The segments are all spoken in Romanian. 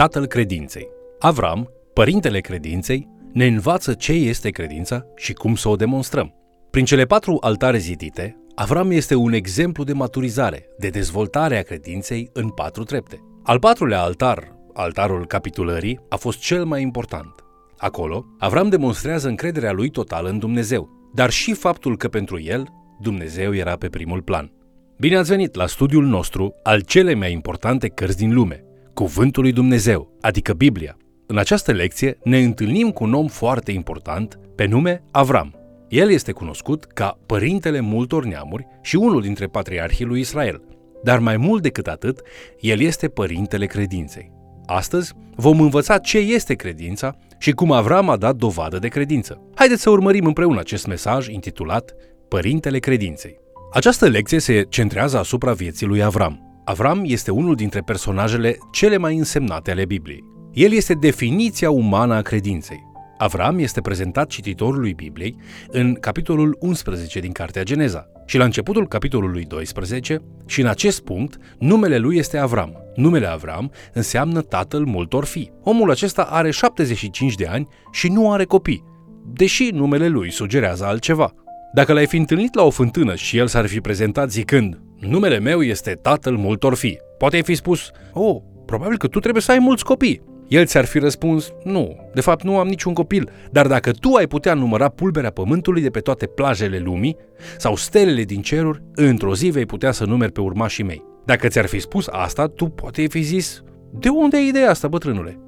tatăl credinței. Avram, părintele credinței, ne învață ce este credința și cum să o demonstrăm. Prin cele patru altare zidite, Avram este un exemplu de maturizare, de dezvoltare a credinței în patru trepte. Al patrulea altar, altarul capitulării, a fost cel mai important. Acolo, Avram demonstrează încrederea lui totală în Dumnezeu, dar și faptul că pentru el, Dumnezeu era pe primul plan. Bine ați venit la studiul nostru al cele mai importante cărți din lume, Cuvântul lui Dumnezeu, adică Biblia. În această lecție ne întâlnim cu un om foarte important pe nume Avram. El este cunoscut ca părintele multor neamuri și unul dintre patriarhii lui Israel. Dar mai mult decât atât, el este părintele credinței. Astăzi vom învăța ce este credința și cum Avram a dat dovadă de credință. Haideți să urmărim împreună acest mesaj intitulat Părintele Credinței. Această lecție se centrează asupra vieții lui Avram. Avram este unul dintre personajele cele mai însemnate ale Bibliei. El este definiția umană a credinței. Avram este prezentat cititorului Bibliei în capitolul 11 din Cartea Geneza și la începutul capitolului 12 și în acest punct numele lui este Avram. Numele Avram înseamnă tatăl multor fii. Omul acesta are 75 de ani și nu are copii, deși numele lui sugerează altceva. Dacă l-ai fi întâlnit la o fântână și el s-ar fi prezentat zicând Numele meu este tatăl multor fii, poate ai fi spus Oh, probabil că tu trebuie să ai mulți copii. El ți-ar fi răspuns, nu, de fapt nu am niciun copil, dar dacă tu ai putea număra pulberea pământului de pe toate plajele lumii sau stelele din ceruri, într-o zi vei putea să numeri pe urmașii mei. Dacă ți-ar fi spus asta, tu poate fi zis, de unde e ideea asta, bătrânule?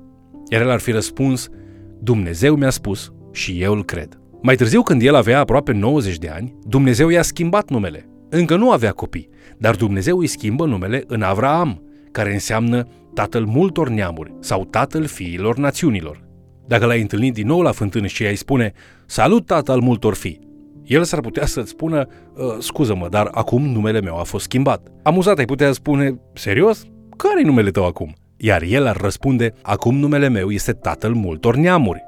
Iar el ar fi răspuns, Dumnezeu mi-a spus și eu îl cred. Mai târziu, când el avea aproape 90 de ani, Dumnezeu i-a schimbat numele. Încă nu avea copii, dar Dumnezeu îi schimbă numele în Avraam, care înseamnă tatăl multor neamuri sau tatăl fiilor națiunilor. Dacă l-ai întâlnit din nou la fântână și ai spune, salut tatăl multor fii, el s-ar putea să-ți spună, ă, scuză-mă, dar acum numele meu a fost schimbat. Amuzat ai putea spune, serios? care e numele tău acum? Iar el ar răspunde, acum numele meu este tatăl multor neamuri.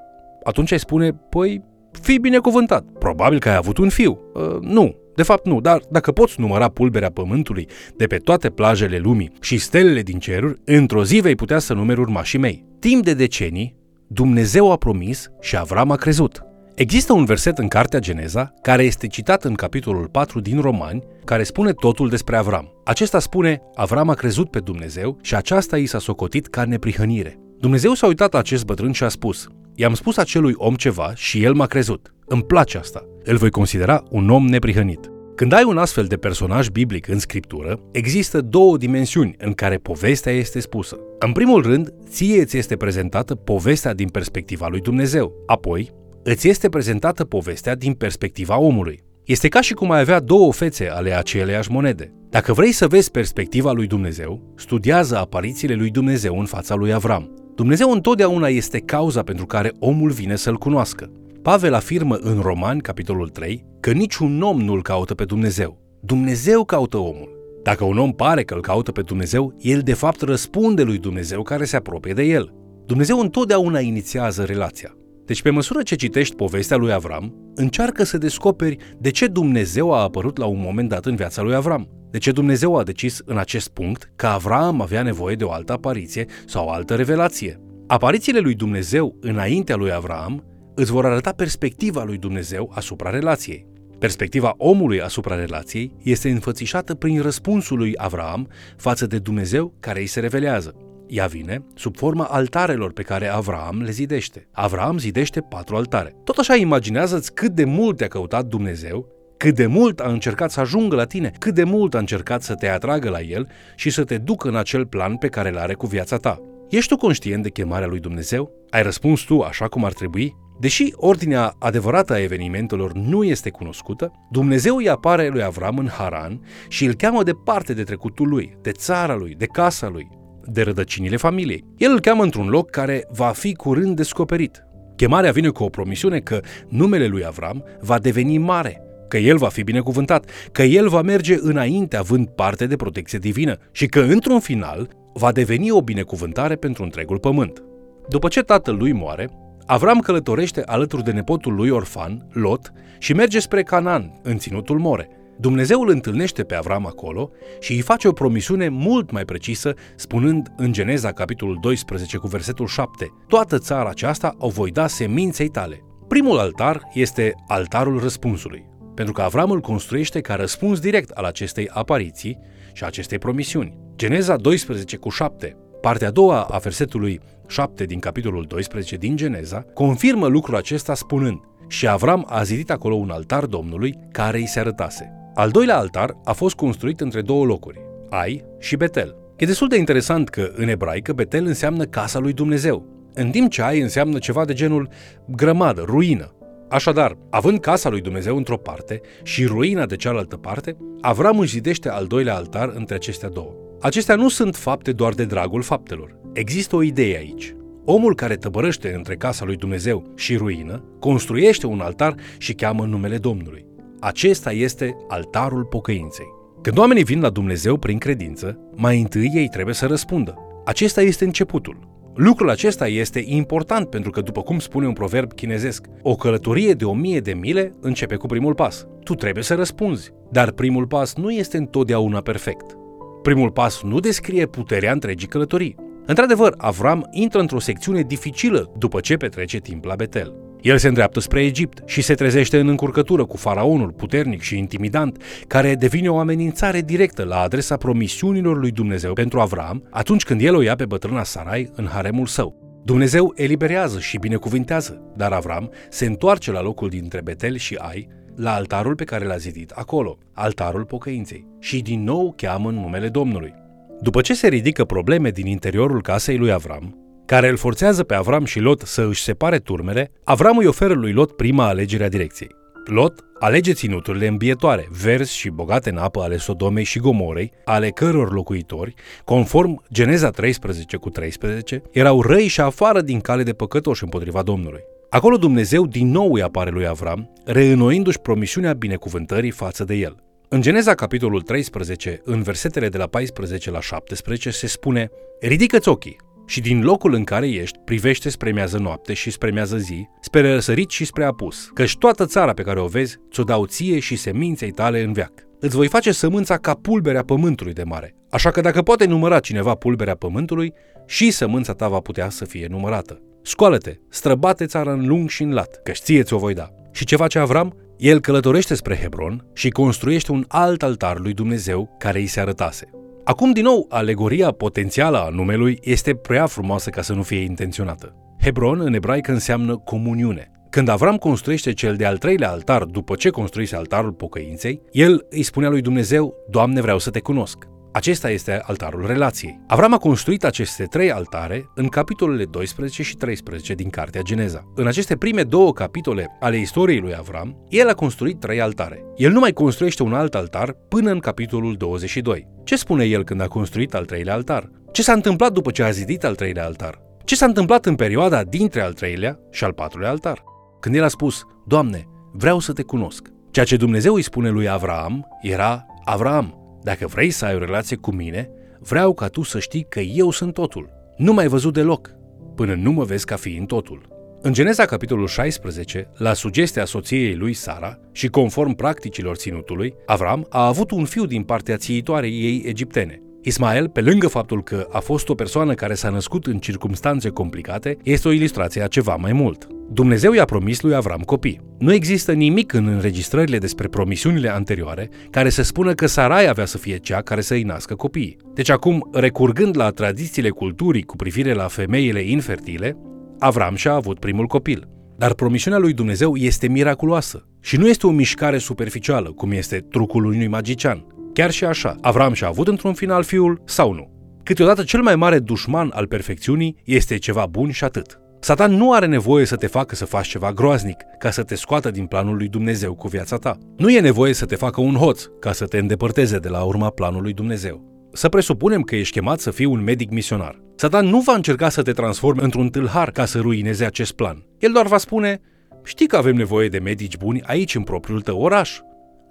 Atunci ai spune, păi, fii binecuvântat. Probabil că ai avut un fiu. Uh, nu, de fapt nu, dar dacă poți număra pulberea pământului de pe toate plajele lumii și stelele din ceruri, într-o zi vei putea să numeri urmașii mei. Timp de decenii, Dumnezeu a promis și Avram a crezut. Există un verset în Cartea Geneza care este citat în capitolul 4 din Romani, care spune totul despre Avram. Acesta spune, Avram a crezut pe Dumnezeu și aceasta i s-a socotit ca neprihănire. Dumnezeu s-a uitat la acest bătrân și a spus, I-am spus acelui om ceva și el m-a crezut. Îmi place asta. Îl voi considera un om neprihănit. Când ai un astfel de personaj biblic în scriptură, există două dimensiuni în care povestea este spusă. În primul rând, ție ți este prezentată povestea din perspectiva lui Dumnezeu. Apoi, îți este prezentată povestea din perspectiva omului. Este ca și cum ai avea două fețe ale aceleiași monede. Dacă vrei să vezi perspectiva lui Dumnezeu, studiază aparițiile lui Dumnezeu în fața lui Avram. Dumnezeu întotdeauna este cauza pentru care omul vine să-L cunoască. Pavel afirmă în Romani, capitolul 3, că niciun om nu-L caută pe Dumnezeu. Dumnezeu caută omul. Dacă un om pare că îl caută pe Dumnezeu, el de fapt răspunde lui Dumnezeu care se apropie de el. Dumnezeu întotdeauna inițiază relația. Deci pe măsură ce citești povestea lui Avram, încearcă să descoperi de ce Dumnezeu a apărut la un moment dat în viața lui Avram. De ce Dumnezeu a decis în acest punct că Avram avea nevoie de o altă apariție sau o altă revelație? Aparițiile lui Dumnezeu înaintea lui Avram îți vor arăta perspectiva lui Dumnezeu asupra relației. Perspectiva omului asupra relației este înfățișată prin răspunsul lui Avram față de Dumnezeu care îi se revelează. Ea vine sub forma altarelor pe care Avram le zidește. Avram zidește patru altare. Tot așa imaginează-ți cât de mult te-a căutat Dumnezeu cât de mult a încercat să ajungă la tine, cât de mult a încercat să te atragă la el și să te ducă în acel plan pe care îl are cu viața ta. Ești tu conștient de chemarea lui Dumnezeu? Ai răspuns tu așa cum ar trebui? Deși ordinea adevărată a evenimentelor nu este cunoscută, Dumnezeu îi apare lui Avram în Haran și îl cheamă departe de trecutul lui, de țara lui, de casa lui, de rădăcinile familiei. El îl cheamă într-un loc care va fi curând descoperit. Chemarea vine cu o promisiune că numele lui Avram va deveni mare că el va fi binecuvântat, că el va merge înainte având parte de protecție divină și că, într-un final, va deveni o binecuvântare pentru întregul pământ. După ce tatăl lui moare, Avram călătorește alături de nepotul lui orfan, Lot, și merge spre Canaan, în ținutul More. Dumnezeu îl întâlnește pe Avram acolo și îi face o promisiune mult mai precisă, spunând în Geneza capitolul 12 cu versetul 7 Toată țara aceasta o voi da seminței tale. Primul altar este altarul răspunsului, pentru că Avram îl construiește ca răspuns direct al acestei apariții și acestei promisiuni. Geneza 12 cu 7 Partea a doua a versetului 7 din capitolul 12 din Geneza confirmă lucrul acesta spunând și Avram a zidit acolo un altar Domnului care îi se arătase. Al doilea altar a fost construit între două locuri, Ai și Betel. E destul de interesant că în ebraică Betel înseamnă casa lui Dumnezeu, în timp ce Ai înseamnă ceva de genul grămadă, ruină. Așadar, având casa lui Dumnezeu într-o parte și ruina de cealaltă parte, Avram își zidește al doilea altar între acestea două. Acestea nu sunt fapte doar de dragul faptelor. Există o idee aici. Omul care tăbărăște între casa lui Dumnezeu și ruină, construiește un altar și cheamă numele Domnului. Acesta este altarul pocăinței. Când oamenii vin la Dumnezeu prin credință, mai întâi ei trebuie să răspundă. Acesta este începutul. Lucrul acesta este important pentru că, după cum spune un proverb chinezesc, o călătorie de o mie de mile începe cu primul pas. Tu trebuie să răspunzi, dar primul pas nu este întotdeauna perfect. Primul pas nu descrie puterea întregii călătorii. Într-adevăr, Avram intră într-o secțiune dificilă după ce petrece timp la Betel. El se îndreaptă spre Egipt și se trezește în încurcătură cu faraonul puternic și intimidant, care devine o amenințare directă la adresa promisiunilor lui Dumnezeu pentru Avram atunci când el o ia pe bătrâna Sarai în haremul său. Dumnezeu eliberează și binecuvintează, dar Avram se întoarce la locul dintre Betel și Ai, la altarul pe care l-a zidit acolo, altarul pocăinței, și din nou cheamă în numele Domnului. După ce se ridică probleme din interiorul casei lui Avram, care îl forțează pe Avram și Lot să își separe turmele, Avram îi oferă lui Lot prima alegere a direcției. Lot alege ținuturile îmbietoare, verzi și bogate în apă ale Sodomei și Gomorei, ale căror locuitori, conform Geneza 13 cu 13, erau răi și afară din cale de păcătoși împotriva Domnului. Acolo Dumnezeu din nou îi apare lui Avram, reînnoindu-și promisiunea binecuvântării față de el. În Geneza, capitolul 13, în versetele de la 14 la 17, se spune Ridică-ți ochii și din locul în care ești, privește spre miază noapte și spre miază zi, spre răsărit și spre apus, căci toată țara pe care o vezi, ți-o dau ție și seminței tale în veac. Îți voi face sămânța ca pulberea pământului de mare. Așa că dacă poate număra cineva pulberea pământului, și sămânța ta va putea să fie numărată. Scoală-te, străbate țara în lung și în lat, căci ție ți-o voi da. Și ce face Avram? El călătorește spre Hebron și construiește un alt altar lui Dumnezeu care îi se arătase. Acum, din nou, alegoria potențială a numelui este prea frumoasă ca să nu fie intenționată. Hebron în ebraică înseamnă comuniune. Când Avram construiește cel de-al treilea altar după ce construise altarul pocăinței, el îi spunea lui Dumnezeu, Doamne, vreau să te cunosc. Acesta este altarul relației. Avram a construit aceste trei altare în capitolele 12 și 13 din Cartea Geneza. În aceste prime două capitole ale istoriei lui Avram, el a construit trei altare. El nu mai construiește un alt altar până în capitolul 22. Ce spune el când a construit al treilea altar? Ce s-a întâmplat după ce a zidit al treilea altar? Ce s-a întâmplat în perioada dintre al treilea și al patrulea altar? Când el a spus, Doamne, vreau să te cunosc. Ceea ce Dumnezeu îi spune lui Avram era, Avram, dacă vrei să ai o relație cu mine, vreau ca tu să știi că eu sunt totul. Nu m-ai văzut deloc, până nu mă vezi ca fiind totul. În Geneza capitolul 16, la sugestia soției lui Sara și conform practicilor ținutului, Avram a avut un fiu din partea țiitoarei ei egiptene. Ismael, pe lângă faptul că a fost o persoană care s-a născut în circumstanțe complicate, este o ilustrație a ceva mai mult. Dumnezeu i-a promis lui Avram copii. Nu există nimic în înregistrările despre promisiunile anterioare care să spună că Sarai avea să fie cea care să-i nască copiii. Deci acum, recurgând la tradițiile culturii cu privire la femeile infertile, Avram și-a avut primul copil. Dar promisiunea lui Dumnezeu este miraculoasă și nu este o mișcare superficială, cum este trucul unui magician. Chiar și așa, Avram și-a avut într-un final fiul sau nu? Câteodată cel mai mare dușman al perfecțiunii este ceva bun și atât. Satan nu are nevoie să te facă să faci ceva groaznic ca să te scoată din planul lui Dumnezeu cu viața ta. Nu e nevoie să te facă un hoț ca să te îndepărteze de la urma planului Dumnezeu. Să presupunem că ești chemat să fii un medic misionar. Satan nu va încerca să te transforme într-un tâlhar ca să ruineze acest plan. El doar va spune, știi că avem nevoie de medici buni aici în propriul tău oraș.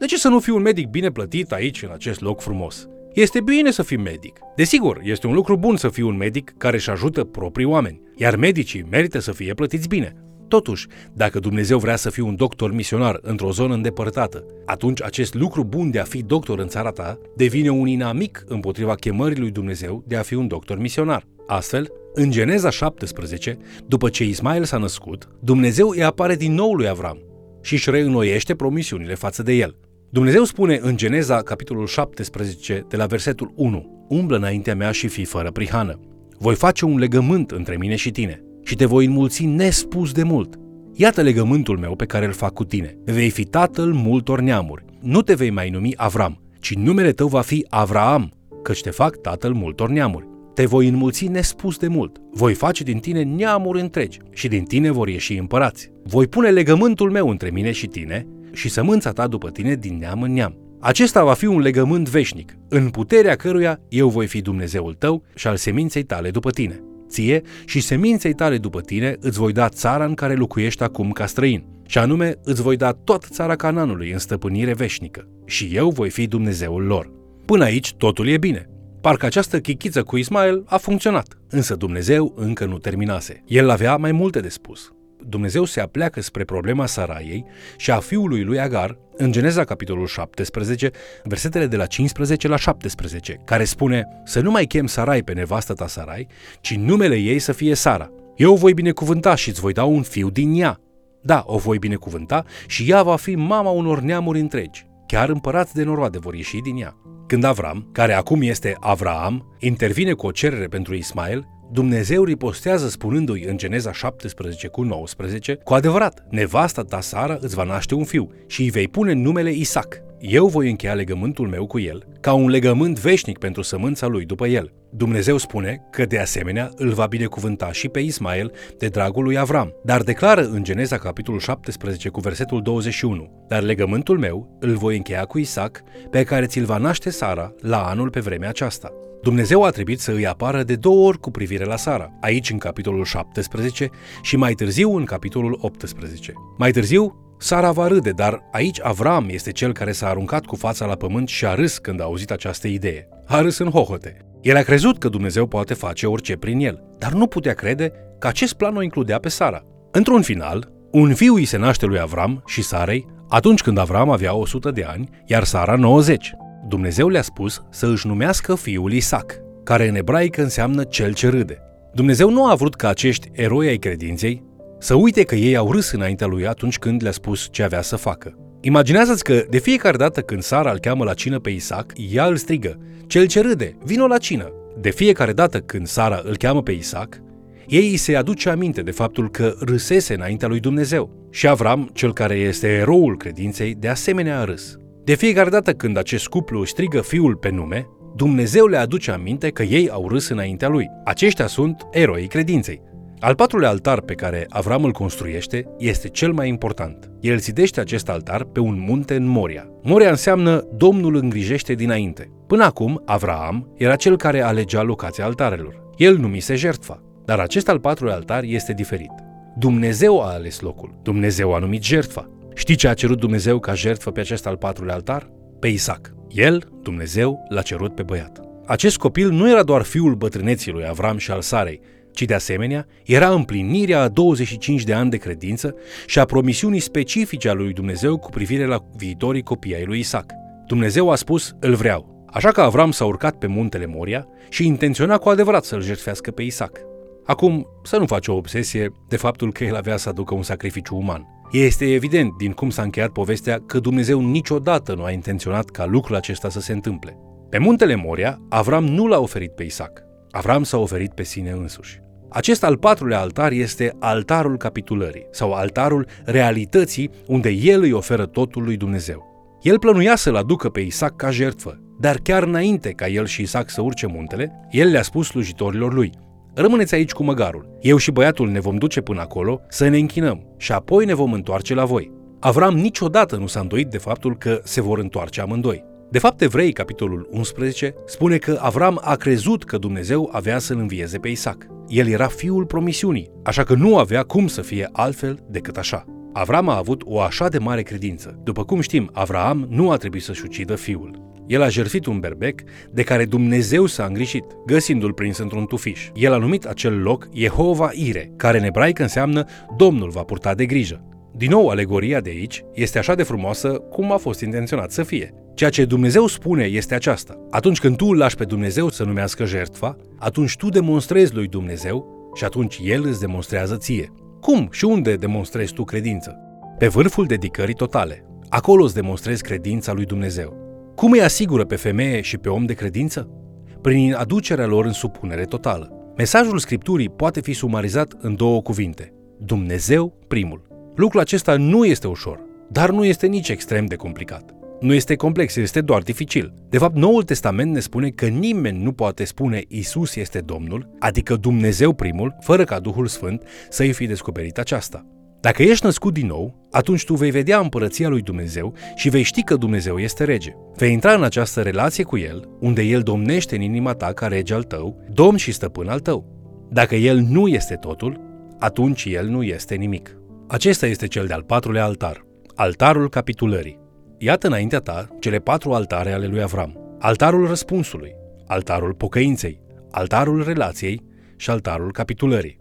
De ce să nu fii un medic bine plătit aici, în acest loc frumos? Este bine să fii medic. Desigur, este un lucru bun să fii un medic care își ajută proprii oameni, iar medicii merită să fie plătiți bine. Totuși, dacă Dumnezeu vrea să fii un doctor misionar într-o zonă îndepărtată, atunci acest lucru bun de a fi doctor în țara ta devine un inamic împotriva chemării lui Dumnezeu de a fi un doctor misionar. Astfel, în Geneza 17, după ce Ismael s-a născut, Dumnezeu îi apare din nou lui Avram și își reînnoiește promisiunile față de el. Dumnezeu spune în Geneza, capitolul 17, de la versetul 1, Umblă înaintea mea și fii fără prihană. Voi face un legământ între mine și tine și te voi înmulți nespus de mult. Iată legământul meu pe care îl fac cu tine. Vei fi tatăl multor neamuri. Nu te vei mai numi Avram, ci numele tău va fi Avraam, căci te fac tatăl multor neamuri. Te voi înmulți nespus de mult. Voi face din tine neamuri întregi și din tine vor ieși împărați. Voi pune legământul meu între mine și tine și sămânța ta după tine din neam în neam. Acesta va fi un legământ veșnic, în puterea căruia eu voi fi Dumnezeul tău și al seminței tale după tine. Ție și seminței tale după tine îți voi da țara în care locuiești acum ca străin, și anume îți voi da toată țara Cananului în stăpânire veșnică, și eu voi fi Dumnezeul lor. Până aici totul e bine. Parcă această chichiță cu Ismael a funcționat, însă Dumnezeu încă nu terminase. El avea mai multe de spus. Dumnezeu se apleacă spre problema Saraiei și a fiului lui Agar în Geneza capitolul 17, versetele de la 15 la 17, care spune să nu mai chem Sarai pe nevastă ta Sarai, ci numele ei să fie Sara. Eu o voi binecuvânta și îți voi da un fiu din ea. Da, o voi binecuvânta și ea va fi mama unor neamuri întregi. Chiar împărați de noroade vor ieși din ea. Când Avram, care acum este Avraam, intervine cu o cerere pentru Ismael, Dumnezeu ripostează spunându-i în Geneza 17 cu 19, cu adevărat, nevasta ta Sara îți va naște un fiu și îi vei pune numele Isaac. Eu voi încheia legământul meu cu el, ca un legământ veșnic pentru sămânța lui după el. Dumnezeu spune că de asemenea îl va binecuvânta și pe Ismael de dragul lui Avram, dar declară în Geneza capitolul 17 cu versetul 21, dar legământul meu îl voi încheia cu Isaac, pe care ți-l va naște Sara la anul pe vremea aceasta. Dumnezeu a trebuit să îi apară de două ori cu privire la Sara, aici în capitolul 17 și mai târziu în capitolul 18. Mai târziu, Sara va râde, dar aici Avram este cel care s-a aruncat cu fața la pământ și a râs când a auzit această idee. A râs în hohote. El a crezut că Dumnezeu poate face orice prin el, dar nu putea crede că acest plan o includea pe Sara. Într-un final, un fiu îi se naște lui Avram și Sarei atunci când Avram avea 100 de ani, iar Sara 90. Dumnezeu le-a spus să își numească fiul Isaac, care în ebraică înseamnă cel ce râde. Dumnezeu nu a vrut ca acești eroi ai credinței să uite că ei au râs înaintea lui atunci când le-a spus ce avea să facă. Imaginează-ți că de fiecare dată când Sara îl cheamă la cină pe Isaac, ea îl strigă, cel ce râde, vino la cină. De fiecare dată când Sara îl cheamă pe Isaac, ei îi se aduce aminte de faptul că râsese înaintea lui Dumnezeu. Și Avram, cel care este eroul credinței, de asemenea a râs. De fiecare dată când acest cuplu strigă fiul pe nume, Dumnezeu le aduce aminte că ei au râs înaintea lui. Aceștia sunt eroii credinței. Al patrulea altar pe care Avram îl construiește este cel mai important. El zidește acest altar pe un munte în Moria. Moria înseamnă Domnul îngrijește dinainte. Până acum, Avram era cel care alegea locația altarelor. El numise jertfa. Dar acest al patrulea altar este diferit. Dumnezeu a ales locul. Dumnezeu a numit jertfa. Știi ce a cerut Dumnezeu ca jertfă pe acest al patrulea altar? Pe Isaac. El, Dumnezeu, l-a cerut pe băiat. Acest copil nu era doar fiul bătrâneții lui Avram și al Sarei, ci de asemenea era împlinirea a 25 de ani de credință și a promisiunii specifice a lui Dumnezeu cu privire la viitorii copii ai lui Isaac. Dumnezeu a spus, îl vreau. Așa că Avram s-a urcat pe muntele Moria și intenționa cu adevărat să-l jertfească pe Isaac. Acum, să nu faci o obsesie de faptul că el avea să aducă un sacrificiu uman. Este evident din cum s-a încheiat povestea că Dumnezeu niciodată nu a intenționat ca lucrul acesta să se întâmple. Pe muntele Moria, Avram nu l-a oferit pe Isaac. Avram s-a oferit pe sine însuși. Acest al patrulea altar este altarul capitulării sau altarul realității unde el îi oferă totul lui Dumnezeu. El plănuia să-l aducă pe Isaac ca jertfă, dar chiar înainte ca el și Isaac să urce muntele, el le-a spus slujitorilor lui, Rămâneți aici cu măgarul. Eu și băiatul ne vom duce până acolo să ne închinăm și apoi ne vom întoarce la voi. Avram niciodată nu s-a îndoit de faptul că se vor întoarce amândoi. De fapt, Evrei, capitolul 11, spune că Avram a crezut că Dumnezeu avea să-l învieze pe Isaac. El era fiul promisiunii, așa că nu avea cum să fie altfel decât așa. Avram a avut o așa de mare credință. După cum știm, Avram nu a trebuit să-și ucidă fiul. El a jertfit un berbec de care Dumnezeu s-a îngrișit, găsindu-l prins într-un tufiș. El a numit acel loc Jehova Ire, care în ebraică înseamnă Domnul va purta de grijă. Din nou, alegoria de aici este așa de frumoasă cum a fost intenționat să fie. Ceea ce Dumnezeu spune este aceasta. Atunci când tu îl lași pe Dumnezeu să numească jertfa, atunci tu demonstrezi lui Dumnezeu și atunci El îți demonstrează ție. Cum și unde demonstrezi tu credință? Pe vârful dedicării totale. Acolo îți demonstrezi credința lui Dumnezeu. Cum îi asigură pe femeie și pe om de credință? Prin aducerea lor în supunere totală. Mesajul Scripturii poate fi sumarizat în două cuvinte. Dumnezeu primul. Lucrul acesta nu este ușor, dar nu este nici extrem de complicat. Nu este complex, este doar dificil. De fapt, Noul Testament ne spune că nimeni nu poate spune Isus este Domnul, adică Dumnezeu primul, fără ca Duhul Sfânt să-i fi descoperit aceasta. Dacă ești născut din nou, atunci tu vei vedea împărăția lui Dumnezeu și vei ști că Dumnezeu este rege. Vei intra în această relație cu El, unde El domnește în inima ta ca rege al tău, domn și stăpân al tău. Dacă El nu este totul, atunci El nu este nimic. Acesta este cel de-al patrulea altar, altarul capitulării. Iată înaintea ta cele patru altare ale lui Avram. Altarul răspunsului, altarul pocăinței, altarul relației și altarul capitulării.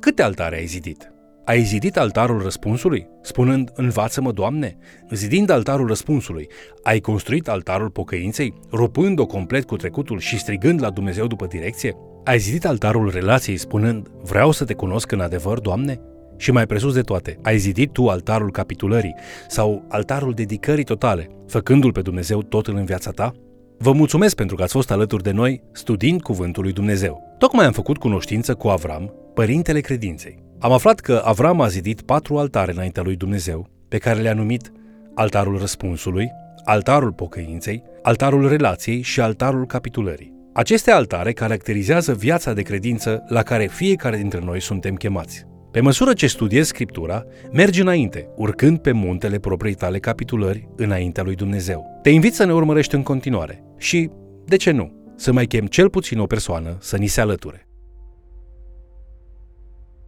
Câte altare ai zidit? Ai zidit altarul răspunsului, spunând, învață-mă, Doamne? Zidind altarul răspunsului, ai construit altarul pocăinței, rupând-o complet cu trecutul și strigând la Dumnezeu după direcție? Ai zidit altarul relației, spunând, vreau să te cunosc în adevăr, Doamne? Și mai presus de toate, ai zidit tu altarul capitulării sau altarul dedicării totale, făcându-l pe Dumnezeu totul în viața ta? Vă mulțumesc pentru că ați fost alături de noi studiind Cuvântul lui Dumnezeu. Tocmai am făcut cunoștință cu Avram, părintele credinței. Am aflat că Avram a zidit patru altare înaintea lui Dumnezeu, pe care le-a numit altarul răspunsului, altarul pocăinței, altarul relației și altarul capitulării. Aceste altare caracterizează viața de credință la care fiecare dintre noi suntem chemați. Pe măsură ce studiezi Scriptura, mergi înainte, urcând pe muntele propriei tale capitulări înaintea lui Dumnezeu. Te invit să ne urmărești în continuare și, de ce nu, să mai chem cel puțin o persoană să ni se alăture.